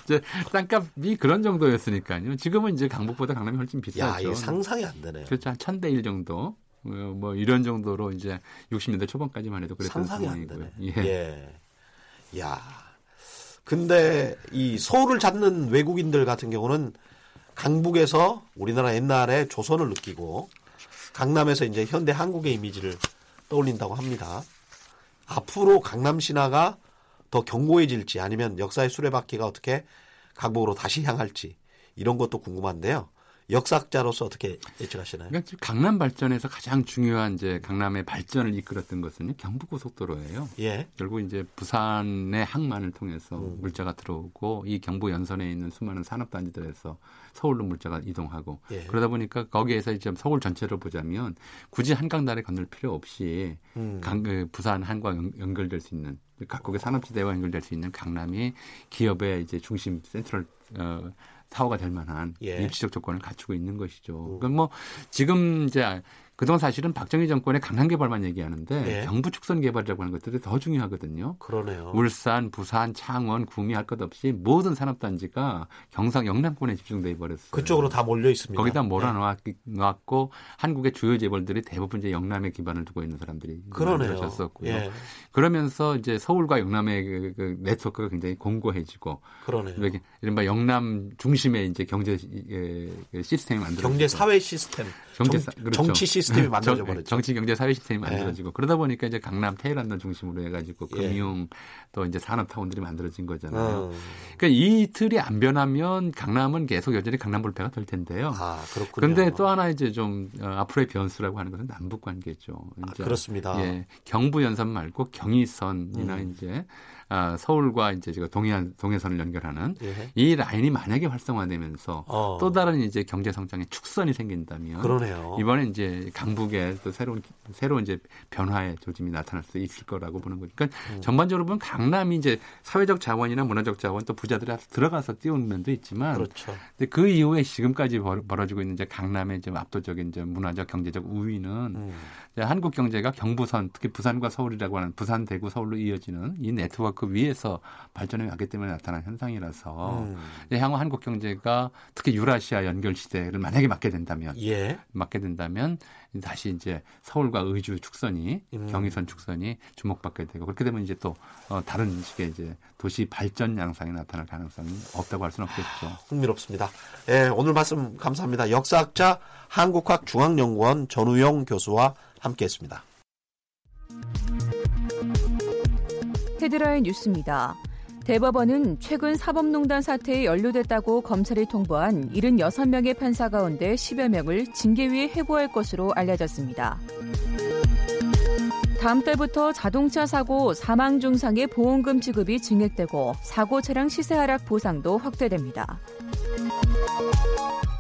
이제 땅값이 그런 정도였으니까요. 지금은 이제 강북보다 강남이 훨씬 비싸죠. 야, 상상이 안 되네요. 그렇죠. 한 천 대 일 정도. 어, 뭐 이런 정도로 이제 60년대 초반까지만 해도 그랬던 상황이고요. 예. 예. 야. 근데 이 서울을 찾는 외국인들 같은 경우는 강북에서 우리나라 옛날에 조선을 느끼고 강남에서 이제 현대 한국의 이미지를 떠올린다고 합니다. 앞으로 강남 신화가 더 견고해질지 아니면 역사의 수레바퀴가 어떻게 강북으로 다시 향할지 이런 것도 궁금한데요. 역사학자로서 어떻게 예측하시나요? 그러니까 강남 발전에서 가장 중요한 이제 강남의 발전을 이끌었던 것은 경부고속도로예요. 예. 결국 이제 부산의 항만을 통해서 음. 물자가 들어오고 이 경부 연선에 있는 수많은 산업단지들에서 서울로 물자가 이동하고 예. 그러다 보니까 거기에서 이제 서울 전체로 보자면 굳이 한강다리 건널 필요 없이 음. 강, 그 부산 한과 연결될 수 있는 각국의 산업지대와 연결될 수 있는 강남이 기업의 이제 중심 센트럴 어, 타워가 될 만한 예. 입지적 조건을 갖추고 있는 것이죠. 음. 그러니까 뭐 지금 이제 그동안 사실은 박정희 정권의 강남 개발만 얘기하는데 네. 경부 축선 개발이라고 하는 것들이 더 중요하거든요. 그러네요. 울산, 부산, 창원, 구미 할 것 없이 모든 산업단지가 경상 영남권에 집중돼 버렸어요. 그쪽으로 다 몰려 있습니다. 거기다 몰아놓았고 네. 한국의 주요 재벌들이 대부분 이제 영남에 기반을 두고 있는 사람들이 그러셨었고요. 예. 그러면서 이제 서울과 영남의 그, 그 네트워크가 굉장히 공고해지고 그러네요. 이른바 영남 중심의 이제 경제 그 시스템이 만들어지고 경제 사회 시스템, 경제 정, 그렇죠. 정치 시스템 시스템이 만들어져 버렸죠. 정치, 경제, 사회 시스템이 네. 만들어지고 네. 그러다 보니까 이제 강남 테헤란을 중심으로 해가지고 예. 금융 또 이제 산업 타운들이 만들어진 거잖아요. 음. 그러니까 이 틀이 안 변하면 강남은 계속 여전히 강남 불패가 될 텐데요. 아 그렇군요. 그런데 또 하나 이제 좀 어, 앞으로의 변수라고 하는 것은 남북 관계죠. 아, 그렇습니다. 예, 경부 연선 말고 경의선이나 음. 이제 아, 서울과 이제 제가 동해안 동해선을 연결하는 예. 이 라인이 만약에 활성화되면서 어. 또 다른 이제 경제 성장의 축선이 생긴다면 그러네요. 이번에 이제 강북에 또 새로운 새로운 이제 변화의 조짐이 나타날 수 있을 거라고 보는 거죠. 그러니까 음. 전반적으로 보면 강남이 이제 사회적 자원이나 문화적 자원 또 부자들이 들어가서 띄우는 면도 있지만 그렇죠. 근데 그 이후에 지금까지 벌 어지고 있는 이제 강남의 이제 압도적인 이제 문화적 경제적 우위는 음. 한국 경제가 경부선 특히 부산과 서울이라고 하는 부산 대구 서울로 이어지는 이 네트워크 위에서 발전해 왔기 때문에 나타난 현상이라서 음. 향후 한국 경제가 특히 유라시아 연결 시대를 만약에 맞게 된다면 예. 맞게 된다면 다시 이제 서울과 의주 축선이 음. 경의선 축선이 주목받게 되고 그렇게 되면 이제 또 어, 다른 식의 이제 도시 발전 양상이 나타날 가능성이 없다고 할 수는 없겠죠. 흥미롭습니다. 예, 오늘 말씀 감사합니다. 역사학자 한국학중앙연구원 전우용 교수와 함께했습니다. 헤드라인 뉴스입니다. 대법원은 최근 사법농단 사태에 연루됐다고 검찰이 통보한 76명의 판사 가운데 10여 명을 징계위에 해고할 것으로 알려졌습니다. 다음 달부터 자동차 사고 사망 중상의 보험금 지급이 증액되고 사고 차량 시세 하락 보상도 확대됩니다.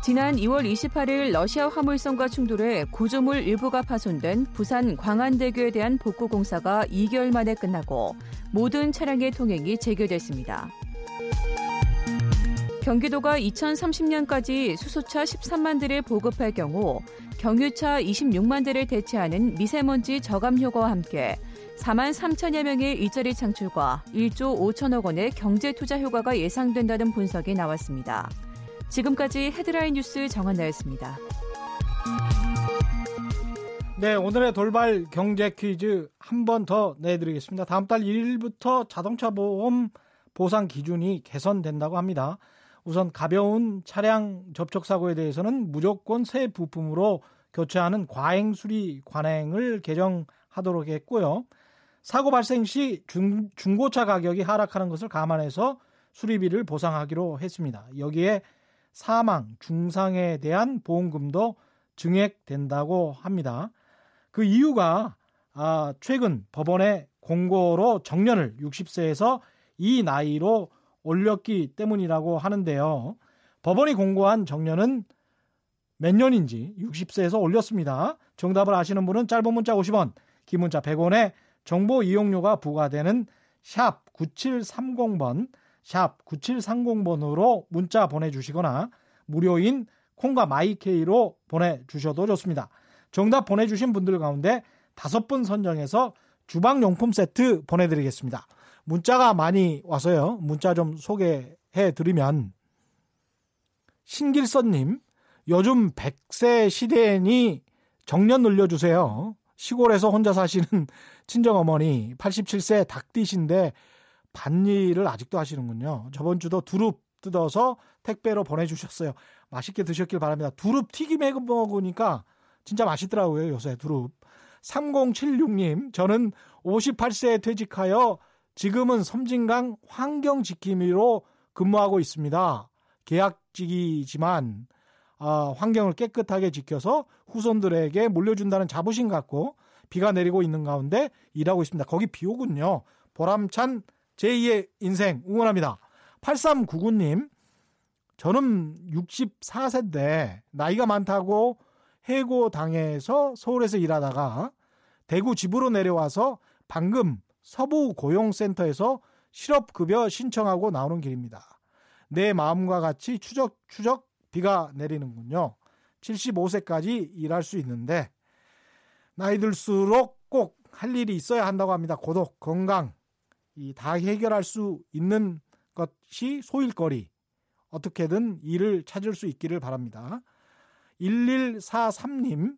지난 2월 28일 러시아 화물선과 충돌해 구조물 일부가 파손된 부산 광안대교에 대한 복구 공사가 2개월 만에 끝나고 모든 차량의 통행이 재개됐습니다. 경기도가 2030년까지 수소차 13만 대를 보급할 경우 경유차 26만 대를 대체하는 미세먼지 저감 효과와 함께 4만 3천여 명의 일자리 창출과 1조 5천억 원의 경제 투자 효과가 예상된다는 분석이 나왔습니다. 지금까지 헤드라인 뉴스 정한나였습니다. 네, 오늘의 돌발 경제 퀴즈 한 번 더 내드리겠습니다. 다음 달 1일부터 자동차 보험 보상 기준이 개선된다고 합니다. 우선 가벼운 차량 접촉 사고에 대해서는 무조건 새 부품으로 교체하는 과행 수리 관행을 개정하도록 했고요. 사고 발생 시 중, 중고차 가격이 하락하는 것을 감안해서 수리비를 보상하기로 했습니다. 여기에 사망, 중상에 대한 보험금도 증액된다고 합니다. 그 이유가 아, 최근 법원의 공고로 정년을 60세에서 이 나이로 올렸기 때문이라고 하는데요. 법원이 공고한 정년은 몇 년인지 60세에서 올렸습니다. 정답을 아시는 분은 짧은 문자 50원, 긴 문자 100원에 정보 이용료가 부과되는 샵 9730번, 샵 9730번으로 문자 보내주시거나 무료인 콩과 마이케이로 보내주셔도 좋습니다. 정답 보내주신 분들 가운데 다섯 분 선정해서 주방용품 세트 보내드리겠습니다. 문자가 많이 와서요. 문자 좀 소개해 드리면 신길선님 요즘 100세 시대니 정년 늘려주세요. 시골에서 혼자 사시는 친정어머니 87세 닭띠신데 반일을 아직도 하시는군요. 저번 주도 두릅 뜯어서 택배로 보내주셨어요. 맛있게 드셨길 바랍니다. 두릅 튀김 해 먹으니까 진짜 맛있더라고요, 요새 두릅. 3076님, 저는 58세에 퇴직하여 지금은 섬진강 환경지킴이로 근무하고 있습니다. 계약직이지만 어, 환경을 깨끗하게 지켜서 후손들에게 물려준다는 자부심 갖고 비가 내리고 있는 가운데 일하고 있습니다. 거기 비 오군요. 보람찬 제2의 인생 응원합니다. 8399님, 저는 64세인데 나이가 많다고 해고 당해서 서울에서 일하다가 대구 집으로 내려와서 방금 서부 고용센터에서 실업급여 신청하고 나오는 길입니다. 내 마음과 같이 추적 추적 비가 내리는군요. 75세까지 일할 수 있는데 나이 들수록 꼭 할 일이 있어야 한다고 합니다. 고독, 건강 이 다 해결할 수 있는 것이 소일거리 어떻게든 일을 찾을 수 있기를 바랍니다. 1143님,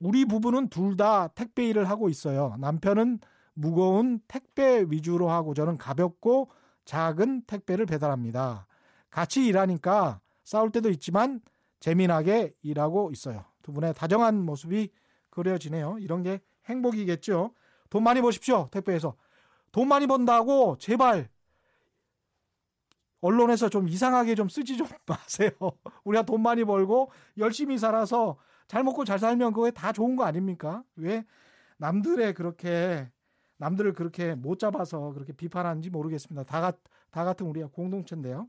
우리 부부는 둘 다 택배 일을 하고 있어요. 남편은 무거운 택배 위주로 하고 저는 가볍고 작은 택배를 배달합니다. 같이 일하니까 싸울 때도 있지만 재미나게 일하고 있어요. 두 분의 다정한 모습이 그려지네요. 이런 게 행복이겠죠. 돈 많이 버십시오. 택배에서. 돈 많이 번다고 제발 언론에서 좀 이상하게 좀 쓰지 좀 마세요. 우리가 돈 많이 벌고 열심히 살아서 잘 먹고 잘 살면 그게 다 좋은 거 아닙니까? 왜 남들의 그렇게 남들을 그렇게 못 잡아서 그렇게 비판하는지 모르겠습니다. 다, 같, 다 같은 우리가 공동체인데요.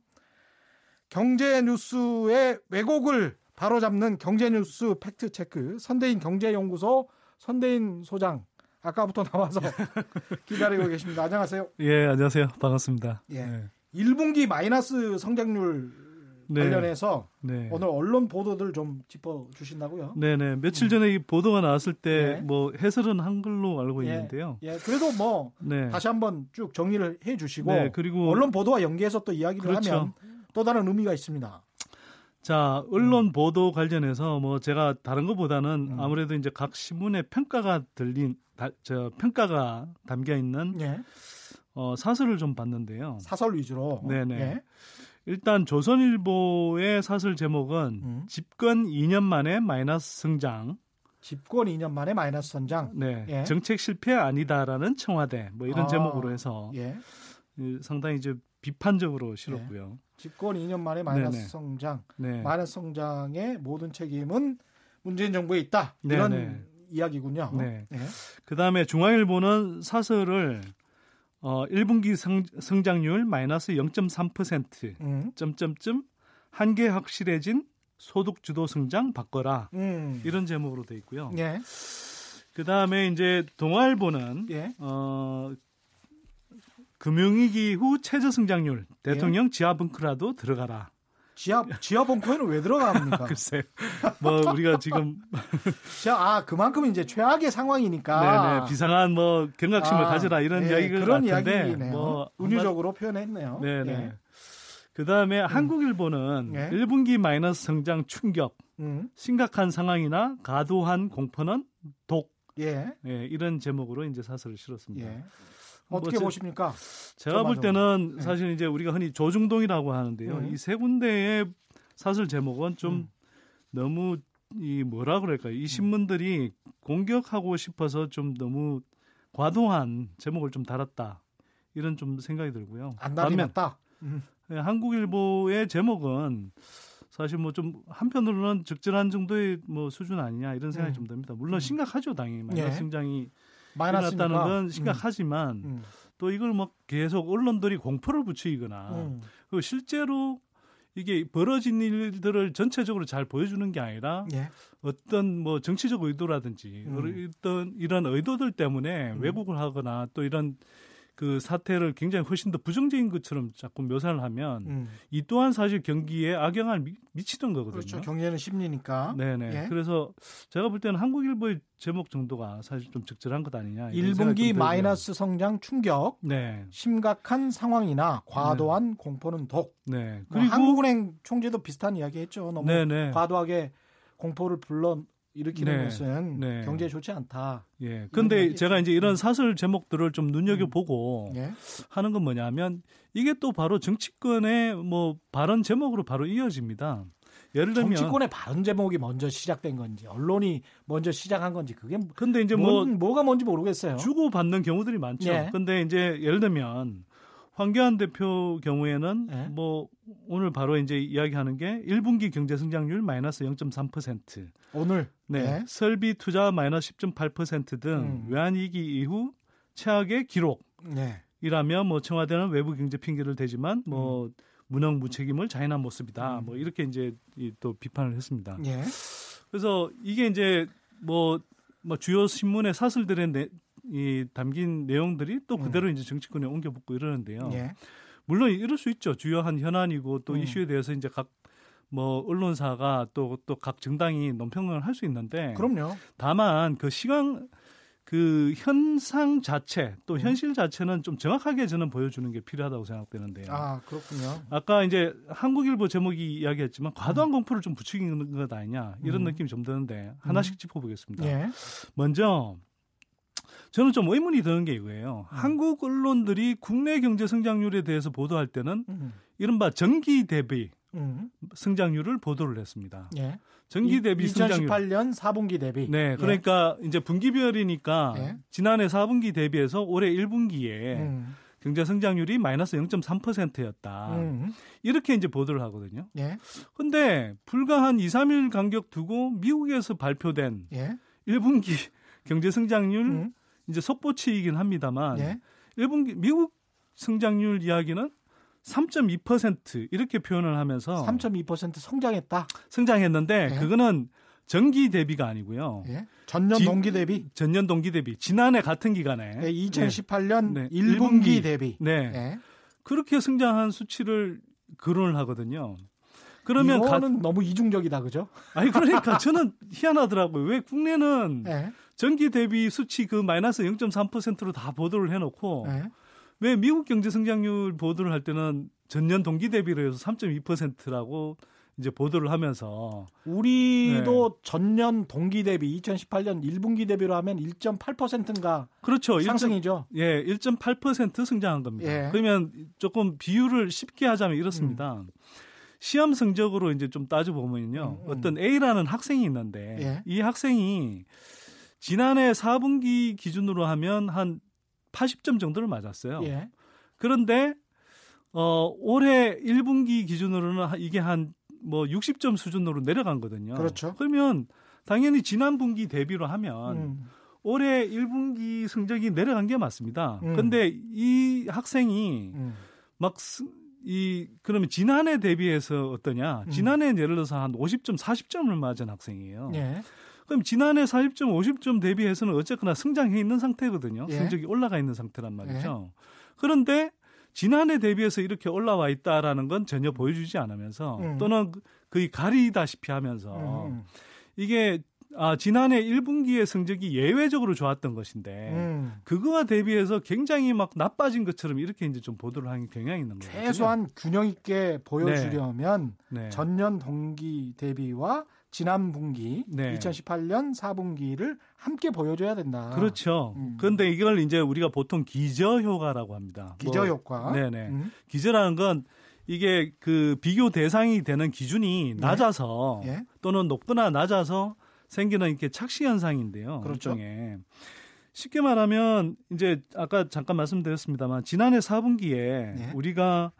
경제 뉴스의 왜곡을 바로잡는 경제 뉴스 팩트 체크 선대인 경제연구소 선대인 소장 아까부터 나와서 기다리고 계십니다. 안녕하세요. 예, 안녕하세요. 반갑습니다. 예. 네. 1분기 마이너스 성장률 네. 관련해서 네. 오늘 언론 보도들 좀 짚어 주신다고요? 네 네. 며칠 전에 이 보도가 나왔을 때뭐 네. 뭐 해설은 한글로 알고 예. 있는데요. 예. 그래도 뭐 네. 다시 한번 쭉 정리를 해 주시고 네. 그리고 언론 보도와 연계해서 또 이야기를 그렇죠. 하면 또 다른 의미가 있습니다. 자, 언론 보도 관련해서 뭐 제가 다른 것보다는 음. 아무래도 이제 각 신문의 평가가 들린 다, 저 평가가 담겨 있는 예. 어, 사설을 좀 봤는데요. 사설 위주로. 네네. 예. 일단 조선일보의 사설 제목은 음. 집권 2년 만에 마이너스 성장. 집권 2년 만에 마이너스 성장. 네. 예. 정책 실패 아니다라는 청와대 뭐 이런 아, 제목으로 해서 예. 상당히 이제 비판적으로 실었고요. 네. 집권 2년 만에 마이너스 네네. 성장, 네. 마이너스 성장의 모든 책임은 문재인 정부에 있다. 이런 네네. 이야기군요. 네. 네. 그 다음에 중앙일보는 사설을 어, 1분기 성, 성장률 마이너스 0.3% 음. 점점점 한계 확실해진 소득 주도 성장 바꿔라 음. 이런 제목으로 돼 있고요. 예. 그 다음에 이제 동아일보는 예. 어, 금융위기 후 최저 성장률 대통령 예. 지하 벙커라도 들어가라. 지하 지하 벙커에는 왜 들어갑니까? 글쎄, 뭐 우리가 지금 지하 아 그만큼 이제 최악의 상황이니까 네네 비상한 뭐 경각심을 아, 가져라 이런 네, 이야기가 그런 이야기네요. 뭐 운유적으로 표현했네요. 네네. 예. 그 다음에 음. 한국일보는 예. 1분기 마이너스 성장 충격, 음. 심각한 상황이나 과도한 공포는 독, 예. 예. 이런 제목으로 이제 사설을 실었습니다. 예. 어떻게 뭐 보십니까? 제가 볼 때는 네. 사실 이제 우리가 흔히 조중동이라고 하는데요. 음. 이세 군데의 사설 제목은 좀 음. 너무 이 뭐라 그럴까요? 이 음. 신문들이 공격하고 싶어서 좀 너무 과도한 제목을 좀 달았다. 이런 좀 생각이 들고요. 안 달았다. 음. 네, 한국일보의 제목은 사실 뭐 좀 한편으로는 적절한 정도의 뭐 수준 아니냐 이런 생각이 음. 좀 듭니다. 물론 음. 심각하죠, 당연히 마이너스 네. 성장이 일어났다는 건 음. 심각하지만 음. 또 이걸 뭐 계속 언론들이 공포를 붙이거나 음. 그 실제로 이게 벌어진 일들을 전체적으로 잘 보여주는 게 아니라 예. 어떤 뭐 정치적 의도라든지 음. 어떤 이런 의도들 때문에 음. 왜곡을 하거나 또 이런 그 사태를 굉장히 훨씬 더 부정적인 것처럼 자꾸 묘사를 하면 음. 이 또한 사실 경기에 악영향을 미, 치는 거거든요. 그렇죠. 경제는 심리니까. 네네. 예. 그래서 제가 볼 때는 한국일보의 제목 정도가 사실 좀 적절한 것 아니냐. 1분기 마이너스 성장 충격. 네. 심각한 상황이나 과도한 네. 공포는 독. 네. 뭐 그리고 뭐 한국은행 총재도 비슷한 이야기했죠. 너무 네네. 과도하게 공포를 불러 일으키는 네. 것은 네. 경제에 좋지 않다. 예. 근데 제가 이제 이런 사설 제목들을 좀 눈여겨 보고 음. 예. 하는 건 뭐냐면 이게 또 바로 정치권의 뭐 발언 제목으로 바로 이어집니다. 예를 들면 정치권의 발언 제목이 먼저 시작된 건지 언론이 먼저 시작한 건지 그게 근데 이제 뭐 뭐가 뭔지 모르겠어요. 주고 받는 경우들이 많죠. 예. 근데 이제 예를 들면 황교안 대표 경우에는 네. 뭐 오늘 바로 이제 이야기하는 게 1분기 경제 성장률 마이너스 0.3%. 오늘 네. 네. 설비 투자 마이너스 10.8%등 음. 외환 위기 이후 최악의 기록. 네. 이라면 뭐 청와대는 외부 경제 핑계를 대지만 뭐 음. 무능 무책임을 자인한 모습이다. 음. 뭐 이렇게 이제 또 비판을 했습니다. 예. 그래서 이게 이제 뭐, 뭐 주요 신문의 사설들의 내, 이 담긴 내용들이 또 음. 그대로 음. 이제 정치권에 옮겨 붙고 이러는데요. 예. 물론 이럴 수 있죠. 주요한 현안이고 또 음. 이슈에 대해서 이제 각 뭐 언론사가 또 또 각 정당이 논평을 할 수 있는데 그럼요. 다만 그 시간 그 현상 자체 또 음. 현실 자체는 좀 정확하게 저는 보여주는 게 필요하다고 생각되는데요. 아 그렇군요. 아까 이제 한국일보 제목이 이야기했지만 과도한 음. 공포를 좀 부추기는 것 아니냐 이런 음. 느낌이 좀 드는데 하나씩 짚어보겠습니다. 예. 먼저 저는 좀 의문이 드는 게 이거예요. 음. 한국 언론들이 국내 경제 성장률에 대해서 보도할 때는 음. 이른바 전기 대비 음. 성장률을 보도를 했습니다. 예. 전기 대비 2018년 4분기 대비. 네, 예. 그러니까 예. 이제 분기별이니까 예. 지난해 4분기 대비해서 올해 1분기에 음. 경제 성장률이 마이너스 0.3%였다. 음. 이렇게 이제 보도를 하거든요. 예. 근데 불과 한 2, 3일 간격 두고 미국에서 발표된 예. 1분기 경제 성장률 음. 이제 속보치이긴 합니다만 예? 1분기 미국 성장률 이야기는 3.2% 이렇게 표현을 하면서 3.2% 성장했다. 성장했는데 예? 그거는 전기 대비가 아니고요. 예? 전년 지, 동기 대비? 전년 동기 대비. 지난해 같은 기간에 네, 2018년 네. 1분기, 1분기 대비. 네. 예? 그렇게 성장한 수치를 거론을 하거든요. 그러면 이거는 가... 너무 이중적이다, 그죠? 아니 그러니까 저는 희한하더라고요. 왜 국내는 예? 전기 대비 수치 그 마이너스 0.3%로 다 보도를 해놓고 네. 왜 미국 경제 성장률 보도를 할 때는 전년 동기 대비로 해서 3.2%라고 이제 보도를 하면서 우리도 네. 전년 동기 대비 2018년 1분기 대비로 하면 1.8%인가 그렇죠. 상승이죠. 1. 예, 1.8% 성장한 겁니다. 예. 그러면 조금 비율을 쉽게 하자면 이렇습니다. 음. 시험 성적으로 이제 좀 따져 보면요. 음, 음. 어떤 A라는 학생이 있는데 예. 이 학생이 지난해 4분기 기준으로 하면 한 80점 정도를 맞았어요. 예. 그런데 어 올해 1분기 기준으로는 이게 한 뭐 60점 수준으로 내려간 거든요. 그렇죠. 그러면 당연히 지난 분기 대비로 하면 음. 올해 1분기 성적이 내려간 게 맞습니다. 음. 근데 이 학생이 음. 막 이 그러면 지난해 대비해서 어떠냐? 음. 지난해 예를 들어서 한 50점, 40점을 맞은 학생이에요. 예. 그럼 지난해 40점, 50점 대비해서는 어쨌거나 성장해 있는 상태거든요. 예. 성적이 올라가 있는 상태란 말이죠. 예. 그런데 지난해 대비해서 이렇게 올라와 있다라는 건 전혀 보여주지 않으면서 음. 또는 거의 가리다시피 하면서 음. 음. 이게 아, 지난해 1분기의 성적이 예외적으로 좋았던 것인데 음. 그거와 대비해서 굉장히 막 나빠진 것처럼 이렇게 이제 좀 보도를 하는 경향이 있는 거예요. 최소한 균형 있게 보여주려면 네. 네. 전년 동기 대비와 지난 분기 네. 2018년 4분기를 함께 보여줘야 된다. 그렇죠. 음. 그런데 이걸 이제 우리가 보통 기저 효과라고 합니다. 기저 뭐, 효과. 네네. 음. 기저라는 건 이게 그 비교 대상이 되는 기준이 네. 낮아서 예? 또는 높거나 낮아서 생기는 이렇게 착시 현상인데요. 그렇죠. 일종의. 쉽게 말하면 이제 아까 잠깐 말씀드렸습니다만 지난해 4분기에 예? 우리가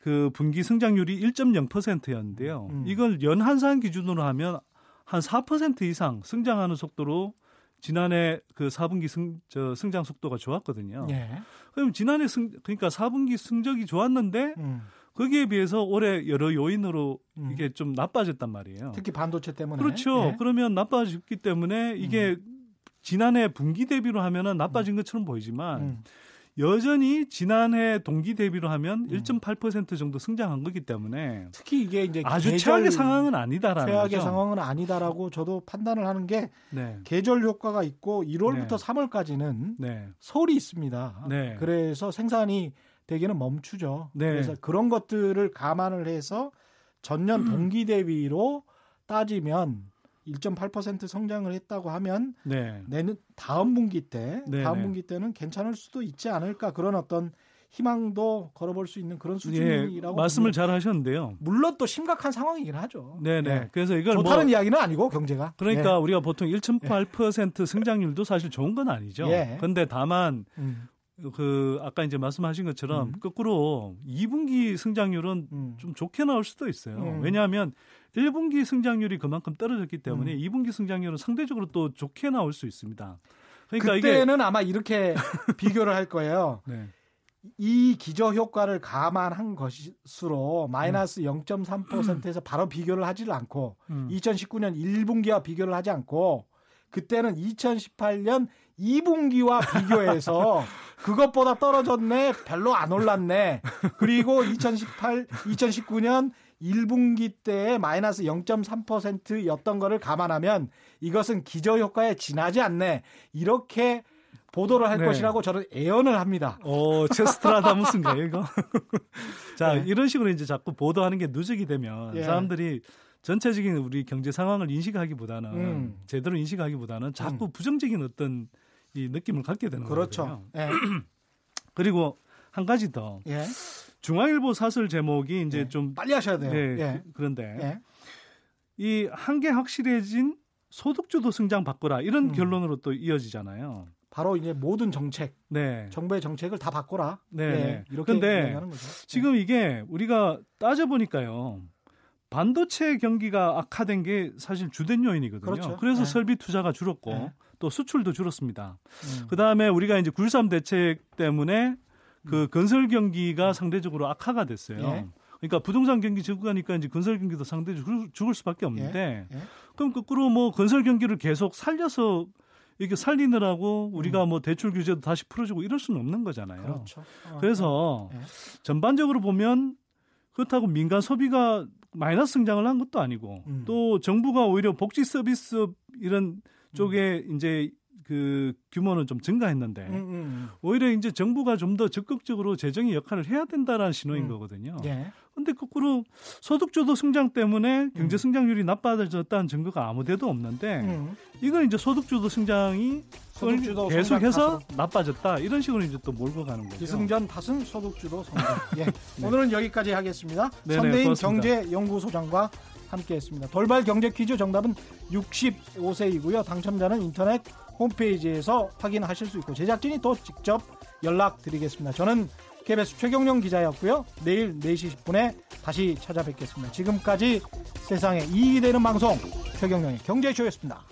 그 분기 성장률이 1.0%였는데요. 음. 이걸 연 한산 기준으로 하면 한 4% 이상 성장하는 속도로 지난해 그 4분기 승, 저 성장 속도가 좋았거든요. 예. 그럼 지난해 승, 그러니까 4분기 성적이 좋았는데 음. 거기에 비해서 올해 여러 요인으로 음. 이게 좀 나빠졌단 말이에요. 특히 반도체 때문에. 그렇죠. 예. 그러면 나빠졌기 때문에 이게 음. 지난해 분기 대비로 하면은 나빠진 음. 것처럼 보이지만 음. 여전히 지난해 동기 대비로 하면 음. 1.8% 정도 성장한 거기 때문에 특히 이게 이제 아주 최악의 상황은 아니다라는 최악의 거죠. 상황은 아니다라고 저도 판단을 하는 게 네. 계절 효과가 있고 1월부터 네. 3월까지는 네. 설이 있습니다. 네. 그래서 생산이 대개는 멈추죠. 네. 그래서 그런 것들을 감안을 해서 전년 동기 대비로 따지면 1.8% 성장을 했다고 하면 네. 내년 다음 분기 때 네. 다음 분기 때는 괜찮을 수도 있지 않을까 그런 어떤 희망도 걸어볼 수 있는 그런 수준이라고 예, 말씀을 잘 하셨는데요. 물론 또 심각한 상황이긴 하죠. 네네. 네. 그래서 이걸 좋다는 뭐, 이야기는 아니고 경제가. 그러니까 네. 우리가 보통 1.8% 성장률도 사실 좋은 건 아니죠. 그런데 예. 다만 음. 그 아까 이제 말씀하신 것처럼 음. 거꾸로 2분기 성장률은 음. 좀 좋게 나올 수도 있어요. 음. 왜냐하면 1분기 성장률이 그만큼 떨어졌기 때문에 음. 2분기 성장률은 상대적으로 또 좋게 나올 수 있습니다. 그러니까 그때는 이게... 아마 이렇게 비교를 할 거예요. 네. 이 기저 효과를 감안한 것으로 마이너스 음. 0.3%에서 바로 비교를 하지를 않고 음. 2019년 1분기와 비교를 하지 않고 그때는 2018년 2분기와 비교해서 그것보다 떨어졌네, 별로 안 올랐네. 그리고 2018, 2019년 1분기 때에 마이너스 0.3%였던 거를 감안하면 이것은 기저효과에 지나지 않네. 이렇게 보도를 할 네. 것이라고 저는 예언을 합니다. 어, 체스트라다무스인가요, 이거? 자, 네. 이런 식으로 이제 자꾸 보도하는 게 누적이 되면 예. 사람들이 전체적인 우리 경제 상황을 인식하기보다는 음. 제대로 인식하기보다는 자꾸 음. 부정적인 어떤 이 느낌을 갖게 되는 그렇죠. 거죠. 예. 그리고 한 가지 더. 예. 중앙일보 사설 제목이 이제 예. 좀 빨리 하셔야 돼요. 네, 예. 그런데 예. 이 한계 확실해진 소득주도 성장 바꿔라 이런 음. 결론으로 또 이어지잖아요. 바로 이제 모든 정책, 네. 정부의 정책을 다 바꿔라. 네. 네. 이렇게 근데 지금 이게 우리가 따져 보니까요. 반도체 경기가 악화된 게 사실 주된 요인이거든요. 그렇죠. 그래서 네. 설비 투자가 줄었고 네. 또 수출도 줄었습니다. 음. 그 다음에 우리가 이제 굴삼 대책 때문에 그 음. 건설 경기가 상대적으로 악화가 됐어요. 예. 그러니까 부동산 경기 적으니까 이제 건설 경기도 상대적으로 죽을 수밖에 없는데 예. 예. 그럼 거꾸로 뭐 건설 경기를 계속 살려서 이게 살리느라고 우리가 음. 뭐 대출 규제도 다시 풀어주고 이럴 수는 없는 거잖아요. 그렇죠. 어, 그래서 예. 전반적으로 보면 그렇다고 민간 소비가 마이너스 성장을 한 것도 아니고 음. 또 정부가 오히려 복지 서비스 이런 쪽에 음. 이제 그 규모는 좀 증가했는데 음, 음, 음. 오히려 이제 정부가 좀 더 적극적으로 재정의 역할을 해야 된다라는 신호인 음. 거거든요. 예. 근데 거꾸로 소득주도 성장 때문에 경제 음. 성장률이 나빠졌다는 증거가 아무데도 없는데 음. 이건 이제 소득주도 성장이 소득주도 계속해서 나빠졌다 이런 식으로 이제 또 몰고 가는 거죠. 기승전 탓은 소득주도 성장. 예. 네. 오늘은 여기까지 하겠습니다. 네네, 선대인 경제연구소장과 함께했습니다. 돌발 경제 퀴즈 정답은 65세이고요. 당첨자는 인터넷 홈페이지에서 확인하실 수 있고 제작진이 또 직접 연락드리겠습니다. 저는 KBS 최경영 기자였고요. 내일 4시 10분에 다시 찾아뵙겠습니다. 지금까지 세상에 이익이 되는 방송 최경영의 경제쇼였습니다.